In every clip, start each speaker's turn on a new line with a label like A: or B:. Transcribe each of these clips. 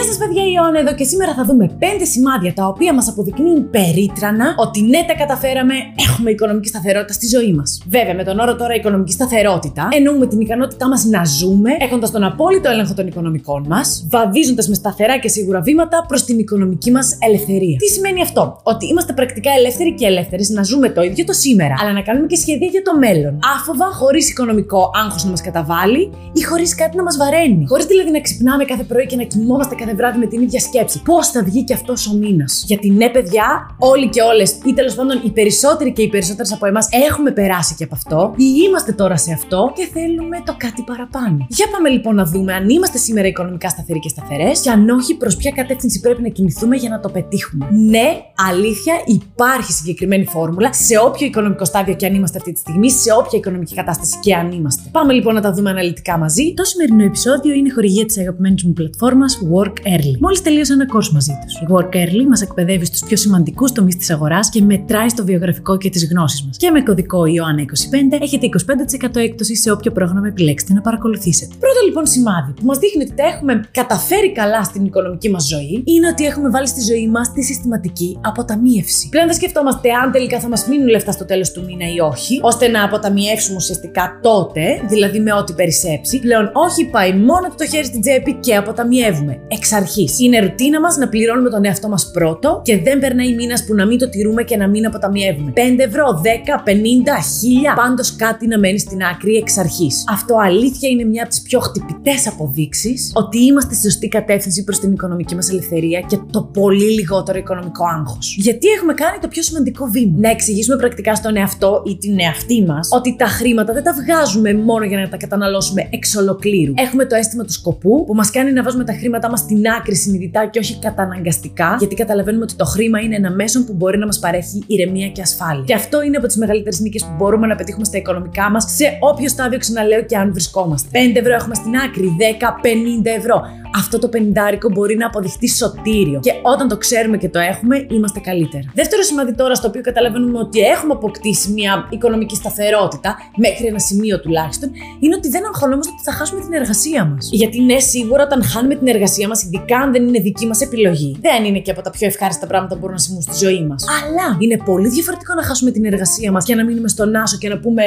A: Γεια σας, παιδιά, η Ιωάννα εδώ και σήμερα θα δούμε 5 σημάδια τα οποία μας αποδεικνύουν περίτρανα ότι ναι, τα καταφέραμε, έχουμε οικονομική σταθερότητα στη ζωή μας. Βέβαια, με τον όρο τώρα οικονομική σταθερότητα, εννοούμε την ικανότητά μας να ζούμε έχοντας τον απόλυτο έλεγχο των οικονομικών μας, βαδίζοντας με σταθερά και σίγουρα βήματα προς την οικονομική μας ελευθερία. Τι σημαίνει αυτό, Ότι είμαστε πρακτικά ελεύθεροι και ελεύθερες να ζούμε το ίδιο το σήμερα, αλλά να κάνουμε και σχέδια για το μέλλον. Άφοβα, χωρίς οικονομικό άγχος να μας καταβάλει ή χωρίς κάτι να μας βαραίνει. Χωρίς δηλαδή να ξυπνάμε κάθε πρωί και να κοιμόμαστε κάθε βράδυ με την ίδια σκέψη. Πώς θα βγει και αυτός ο μήνας; Γιατί ναι, παιδιά, όλοι και όλες, ή τέλος πάντων οι περισσότεροι και οι περισσότερες από εμάς έχουμε περάσει και από αυτό, ή είμαστε τώρα σε αυτό και θέλουμε το κάτι παραπάνω. Για πάμε λοιπόν να δούμε αν είμαστε σήμερα οικονομικά σταθεροί και σταθερές και αν όχι, προς ποια κατεύθυνση πρέπει να κινηθούμε για να το πετύχουμε. Ναι, αλήθεια, υπάρχει συγκεκριμένη φόρμουλα σε όποιο οικονομικό στάδιο και αν είμαστε αυτή τη στιγμή, σε όποια οικονομική κατάσταση και αν είμαστε. Πάμε λοιπόν να τα δούμε αναλυτικά μαζί. Το σημερινό επεισόδιο είναι χορηγία της αγαπημένης μου πλατφόρμας Work Early. Μόλις τελείωσα ένα course μαζί τους. Η Work Early μας εκπαιδεύει στους πιο σημαντικούς τομείς της αγοράς και μετράει στο βιογραφικό και τις γνώσεις μας. Και με κωδικό Ιωάννα25 έχετε 25% έκπτωση σε όποιο πρόγραμμα επιλέξετε να παρακολουθήσετε. Πρώτο λοιπόν σημάδι που μας δείχνει ότι τα έχουμε καταφέρει καλά στην οικονομική μας ζωή είναι ότι έχουμε βάλει στη ζωή μας τη συστηματική αποταμίευση. Πλέον δεν σκεφτόμαστε αν τελικά θα μας μείνουν λεφτά στο τέλος του μήνα ή όχι, ώστε να αποταμιεύσουμε ουσιαστικά τότε, δηλαδή με ό,τι περισσέψει. Πλέον όχι πάει μόνο το χέρι στην τσέπη και αποταμιεύουμε. Εξ αρχής. Είναι ρουτίνα μας να πληρώνουμε τον εαυτό μας πρώτο και δεν περνάει μήνας που να μην το τηρούμε και να μην αποταμιεύουμε. 5 ευρώ, 10, 50, 1000, πάντως κάτι να μένει στην άκρη εξ αρχής. Αυτό αλήθεια είναι μια από τις πιο χτυπητές αποδείξεις ότι είμαστε στη σωστή κατεύθυνση προς την οικονομική μας ελευθερία και το πολύ λιγότερο οικονομικό άγχος. Γιατί έχουμε κάνει το πιο σημαντικό βήμα; Να εξηγήσουμε πρακτικά στον εαυτό ή την εαυτή μας ότι τα χρήματα δεν τα βγάζουμε μόνο για να τα καταναλώσουμε εξ ολοκλήρου. Έχουμε το αίσθημα του σκοπού που μας κάνει να βάζουμε τα χρήματά μας στην άκρη συνειδητά και όχι καταναγκαστικά, γιατί καταλαβαίνουμε ότι το χρήμα είναι ένα μέσο που μπορεί να μας παρέχει ηρεμία και ασφάλεια. Και αυτό είναι από τις μεγαλύτερες νίκες που μπορούμε να πετύχουμε στα οικονομικά μας σε όποιο στάδιο, ξαναλέω, και αν βρισκόμαστε. 5 ευρώ έχουμε στην άκρη, 10, 50 ευρώ αυτό το πενιντάρικο μπορεί να αποδειχτεί σωτήριο. Και όταν το ξέρουμε και το έχουμε, είμαστε καλύτερα. Δεύτερο σημάδι τώρα, στο οποίο καταλαβαίνουμε ότι έχουμε αποκτήσει μια οικονομική σταθερότητα, μέχρι ένα σημείο τουλάχιστον, είναι ότι δεν αγχωνόμαστε ότι θα χάσουμε την εργασία μας. Γιατί ναι, σίγουρα όταν χάνουμε την εργασία μας, ειδικά αν δεν είναι δική μας επιλογή, δεν είναι και από τα πιο ευχάριστα πράγματα που μπορούν να συμβούν στη ζωή μας. Αλλά είναι πολύ διαφορετικό να χάσουμε την εργασία μας και να μείνουμε στον άσο και να πούμε,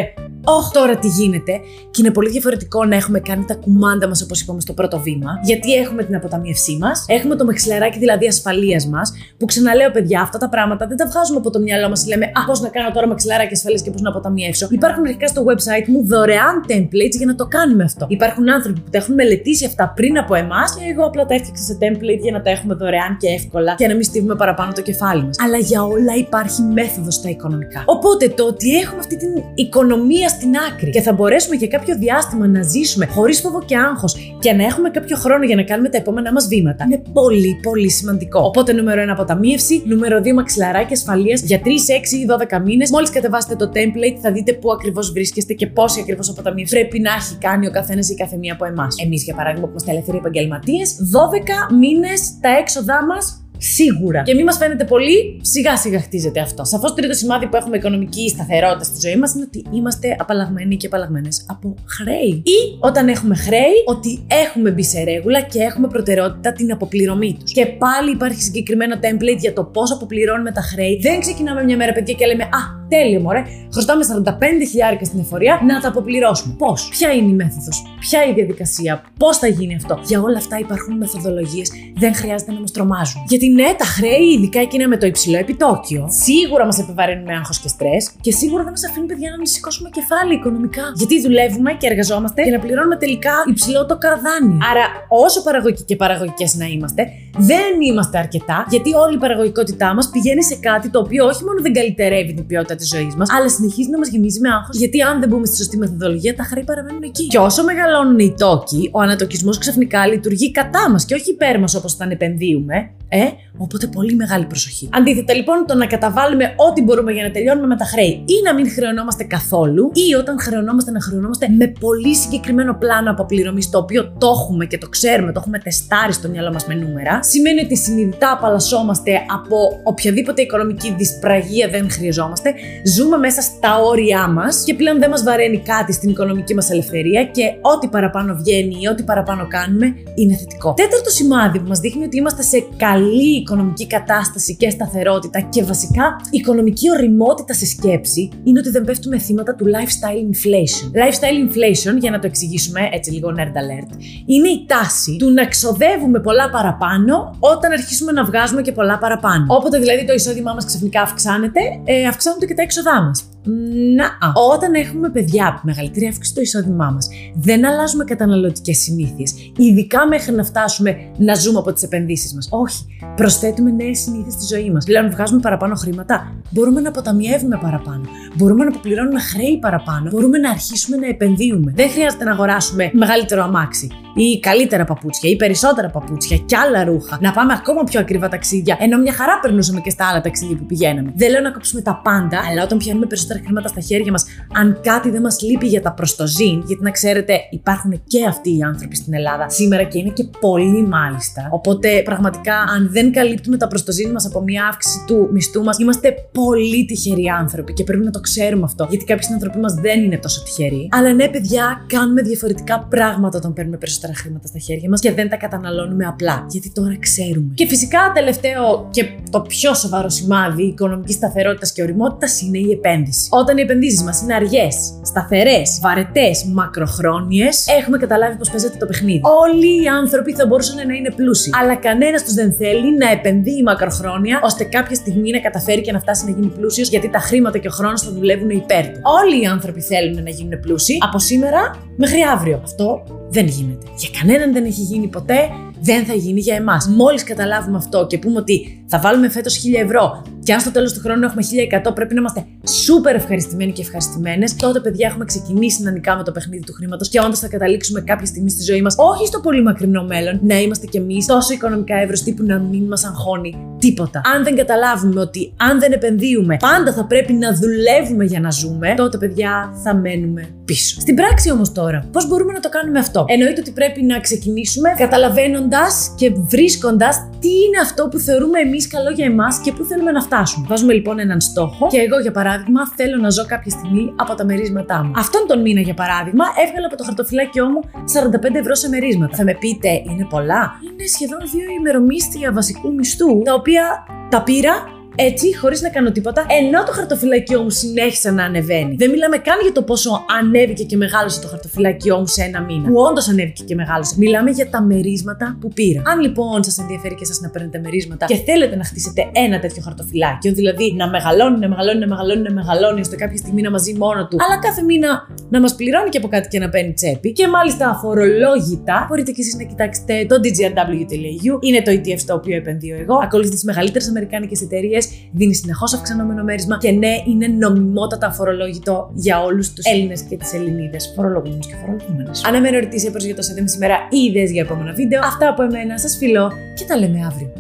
A: Όχι, τώρα τι γίνεται. Και είναι πολύ διαφορετικό να έχουμε κάνει τα κουμάντα μας, όπως είπαμε στο πρώτο βήμα, γιατί έχουμε την αποταμίευσή μας, έχουμε το μαξιλαράκι δηλαδή ασφαλείας μας, που ξαναλέω παιδιά, αυτά τα πράγματα δεν τα βγάζουμε από το μυαλό μας. Λέμε, Α, πώς να κάνω τώρα μαξιλαράκι ασφαλείας και πώς να αποταμιεύσω. Υπάρχουν αρχικά στο website μου δωρεάν templates για να το κάνουμε αυτό. Υπάρχουν άνθρωποι που τα έχουν μελετήσει αυτά πριν από εμάς και εγώ απλά τα έφτιαξα σε template για να τα έχουμε δωρεάν και εύκολα και να μην στείλουμε παραπάνω το κεφάλι μας. Αλλά για όλα υπάρχει μέθοδος στα οικονομικά. Οπότε το ότι έχουμε αυτή την οικονομία στην άκρη και θα μπορέσουμε για κάποιο διάστημα να ζήσουμε χωρίς φόβο και άγχος και να έχουμε κάποιο χρόνο για να κάνουμε τα επόμενά μας βήματα. Είναι πολύ, πολύ σημαντικό. Οπότε, νούμερο 1 αποταμίευση, νούμερο 2 μαξιλαράκι ασφαλείας για 3, 6 ή 12 μήνες. Μόλις κατεβάσετε το template, θα δείτε πού ακριβώς βρίσκεστε και πόση ακριβώς αποταμίευση πρέπει να έχει κάνει ο καθένας ή κάθε μία από εμάς. Εμείς, για παράδειγμα, που είμαστε ελεύθεροι επαγγελματίες, 12 μήνες τα έξοδά μας Σίγουρα. Και μη μας φαίνεται πολύ, σιγά σιγά χτίζεται αυτό. Σαφώς το τρίτο σημάδι που έχουμε οικονομική σταθερότητα στη ζωή μας είναι ότι είμαστε απαλλαγμένοι και απαλλαγμένες από χρέη. Ή όταν έχουμε χρέη, ότι έχουμε μπει σε ρέγουλα και έχουμε προτεραιότητα την αποπληρωμή τους. Και πάλι υπάρχει συγκεκριμένο template για το πώς αποπληρώνουμε τα χρέη. Δεν ξεκινάμε μια μέρα, παιδιά, και λέμε Α, τέλειο, μωρέ, χρωστάμε 45 χιλιάρικα στην εφορία να τα αποπληρώσουμε. Πώς, ποια είναι η μέθοδος, ποια είναι η διαδικασία, πώς θα γίνει αυτό; Για όλα αυτά υπάρχουν μεθοδολογίες, δεν χρειάζεται να μας τρομάζουν. Γιατί ναι, τα χρέη, ειδικά εκείνα με το υψηλό επιτόκιο, σίγουρα μας επιβαρύνουν με άγχος και στρες και σίγουρα δεν μας αφήνουν παιδιά να σηκώσουμε κεφάλι οικονομικά. Γιατί δουλεύουμε και εργαζόμαστε για να πληρώνουμε τελικά υψηλό το δάνεια. Άρα, όσο παραγωγικοί και παραγωγικές να είμαστε, δεν είμαστε αρκετά, γιατί όλη η παραγωγικότητά μας πηγαίνει σε κάτι το οποίο όχι μόνο δεν καλυτερεύει την ποιότητα της ζωής μας, αλλά συνεχίζει να μας γεμίζει με άγχος. Γιατί αν δεν μπούμε στη σωστή μεθοδολογία, τα χρέη παραμένουν εκεί. Και όσο μεγαλώνουν οι τόκοι, ο ανατοκισμός ξαφνικά λειτουργεί κατά μας και όχι υπέρ μας όπως όταν επενδύουμε. Ε, οπότε πολύ μεγάλη προσοχή. Αντίθετα, λοιπόν, το να καταβάλουμε ό,τι μπορούμε για να τελειώνουμε με τα χρέη ή να μην χρεωνόμαστε καθόλου, ή όταν χρεωνόμαστε να χρεωνόμαστε με πολύ συγκεκριμένο πλάνο αποπληρωμή, το οποίο το έχουμε και το ξέρουμε, το έχουμε τεστάρει στο μυαλό μας με νούμερα, σημαίνει ότι συνειδητά απαλλασσόμαστε από οποιαδήποτε οικονομική δυσπραγία δεν χρειαζόμαστε, ζούμε μέσα στα όρια μας και πλέον δεν μας βαραίνει κάτι στην οικονομική μας ελευθερία και ό,τι παραπάνω βγαίνει ή ό,τι παραπάνω κάνουμε είναι θετικό. Τέταρτο σημάδι που μας δείχνει ότι είμαστε σε καλή οικονομική κατάσταση και σταθερότητα και βασικά οικονομική οριμότητα σε σκέψη είναι ότι δεν πέφτουμε θύματα του lifestyle inflation. Lifestyle inflation, για να το εξηγήσουμε έτσι λίγο nerd alert, είναι η τάση του να ξοδεύουμε πολλά παραπάνω όταν αρχίσουμε να βγάζουμε και πολλά παραπάνω. Όποτε δηλαδή το εισόδημά μας ξαφνικά αυξάνεται, ε, αυξάνονται και τα έξοδά μας. Να. Όταν έχουμε παιδιά, μεγαλύτερη αύξηση στο εισόδημά μας, δεν αλλάζουμε καταναλωτικές συνήθειες, ειδικά μέχρι να φτάσουμε να ζούμε από τις επενδύσεις μας. Όχι. Προσθέτουμε νέες συνήθειες στη ζωή μας. Πλέον βγάζουμε παραπάνω χρήματα. Μπορούμε να αποταμιεύουμε παραπάνω. Μπορούμε να αποπληρώνουμε χρέη παραπάνω. Μπορούμε να αρχίσουμε να επενδύουμε. Δεν χρειάζεται να αγοράσουμε μεγαλύτερο αμάξι ή καλύτερα παπούτσια ή περισσότερα παπούτσια και άλλα ρούχα. Να πάμε ακόμα πιο ακριβά ταξίδια. Ενώ μια χαρά περνούσαμε και στα άλλα ταξίδια που πηγαίναμε. Δεν λέω να κόψουμε τα πάντα, αλλά όταν πιάνουμε περισσότερα χρήματα στα χέρια μας, αν κάτι δεν μας λείπει για τα προστοζήν, γιατί να ξέρετε, υπάρχουν και αυτοί οι άνθρωποι στην Ελλάδα σήμερα και είναι και πολλοί μάλιστα. Οπότε πραγματικά, αν δεν καλύπτουμε τα προστοζήν μας από μια αύξηση του μισθού μας, είμαστε πολύ τυχεροί άνθρωποι και πρέπει να το ξέρουμε αυτό. Γιατί κάποιοι άνθρωποι μας δεν είναι τόσο τυχεροί. Αλλά ναι, παιδιά, κάνουμε διαφορετικά πράγματα όταν παίρνουμε περισσότερα περισσότερα χρήματα στα χέρια μας και δεν τα καταναλώνουμε απλά. Γιατί τώρα ξέρουμε. Και φυσικά, τελευταίο και το πιο σοβαρό σημάδι οικονομικής σταθερότητας και οριμότητας είναι η επένδυση. Όταν οι επενδύσεις μας είναι αργές, σταθερές, βαρετές, μακροχρόνιες, έχουμε καταλάβει πώς παίζεται το παιχνίδι. Όλοι οι άνθρωποι θα μπορούσαν να είναι πλούσιοι, αλλά κανένας τους δεν θέλει να επενδύει μακροχρόνια ώστε κάποια στιγμή να καταφέρει και να φτάσει να γίνει πλούσιος γιατί τα χρήματα και ο χρόνος θα δουλεύουν υπέρ του. Όλοι οι άνθρωποι θέλουν να γίνουν πλούσιοι από σήμερα μέχρι αύριο. Αυτό δεν γίνεται. Για κανέναν δεν έχει γίνει ποτέ, δεν θα γίνει για εμάς. Μόλις καταλάβουμε αυτό και πούμε ότι θα βάλουμε φέτος 1000 ευρώ και αν στο τέλος του χρόνου έχουμε 1100, πρέπει να είμαστε σούπερ ευχαριστημένοι και ευχαριστημένες. Τότε, παιδιά, έχουμε ξεκινήσει να νικάμε το παιχνίδι του χρήματος και όντως θα καταλήξουμε κάποια στιγμή στη ζωή μας, όχι στο πολύ μακρινό μέλλον, να είμαστε κι εμείς τόσο οικονομικά ευρωστοί που να μην μας αγχώνει τίποτα. Αν δεν καταλάβουμε ότι αν δεν επενδύουμε, πάντα θα πρέπει να δουλεύουμε για να ζούμε, τότε, παιδιά, θα μένουμε πίσω. Στην πράξη όμως τώρα, πώς μπορούμε να το κάνουμε αυτό; Εννοείται ότι πρέπει να ξεκινήσουμε καταλαβαίνοντας και βρίσκοντας τι είναι αυτό που θεωρούμε εμείς καλό για εμάς και πού θέλουμε να φτάσουμε. Βάζουμε λοιπόν έναν στόχο και εγώ, για παράδειγμα, θέλω να ζω κάποια στιγμή από τα μερίσματά μου. Αυτόν τον μήνα, για παράδειγμα, έβγαλα από το χαρτοφυλάκιό μου 45 ευρώ σε μερίσματα. Θα με πείτε, είναι πολλά. Είναι σχεδόν δύο ημερομίσθια βασικού μισθού, τα οποία τα πήρα έτσι, χωρίς να κάνω τίποτα, ενώ το χαρτοφυλακιό μου συνέχισε να ανεβαίνει. Δεν μιλάμε καν για το πόσο ανέβηκε και μεγάλωσε το χαρτοφυλακιό μου σε ένα μήνα. Που όντως ανέβηκε και μεγάλωσε. Μιλάμε για τα μερίσματα που πήρα. Αν λοιπόν σας ενδιαφέρει και εσά να παίρνετε μερίσματα και θέλετε να χτίσετε ένα τέτοιο χαρτοφυλάκιο, δηλαδή να μεγαλώνει, να μεγαλώνει, να μεγαλώνει, να μεγαλώνει, ώστε κάποια στιγμή να μαζί μόνο του, αλλά κάθε μήνα να μας πληρώνει και από κάτι και να παίρνει τσέπη και μάλιστα αφορολόγητα, μπορείτε και εσείς να κοιτάξετε το dgrw.eu. Είναι το ETF στο οποίο επενδύω εγώ. Ακολουθεί τις μεγαλύτερες αμερικάνικες εταιρείες δίνει συνεχώς αυξανόμενο μέρισμα και ναι, είναι νομιμότατα αφορολόγητο για όλους τους Έλληνες και τις Ελληνίδες, φορολογούμενους και φορολογούμενες. Αναμένω ερωτήσει για το σήμερα ή ιδέες για επόμενα βίντεο. Αυτά από εμένα, σας φιλώ και τα λέμε αύριο.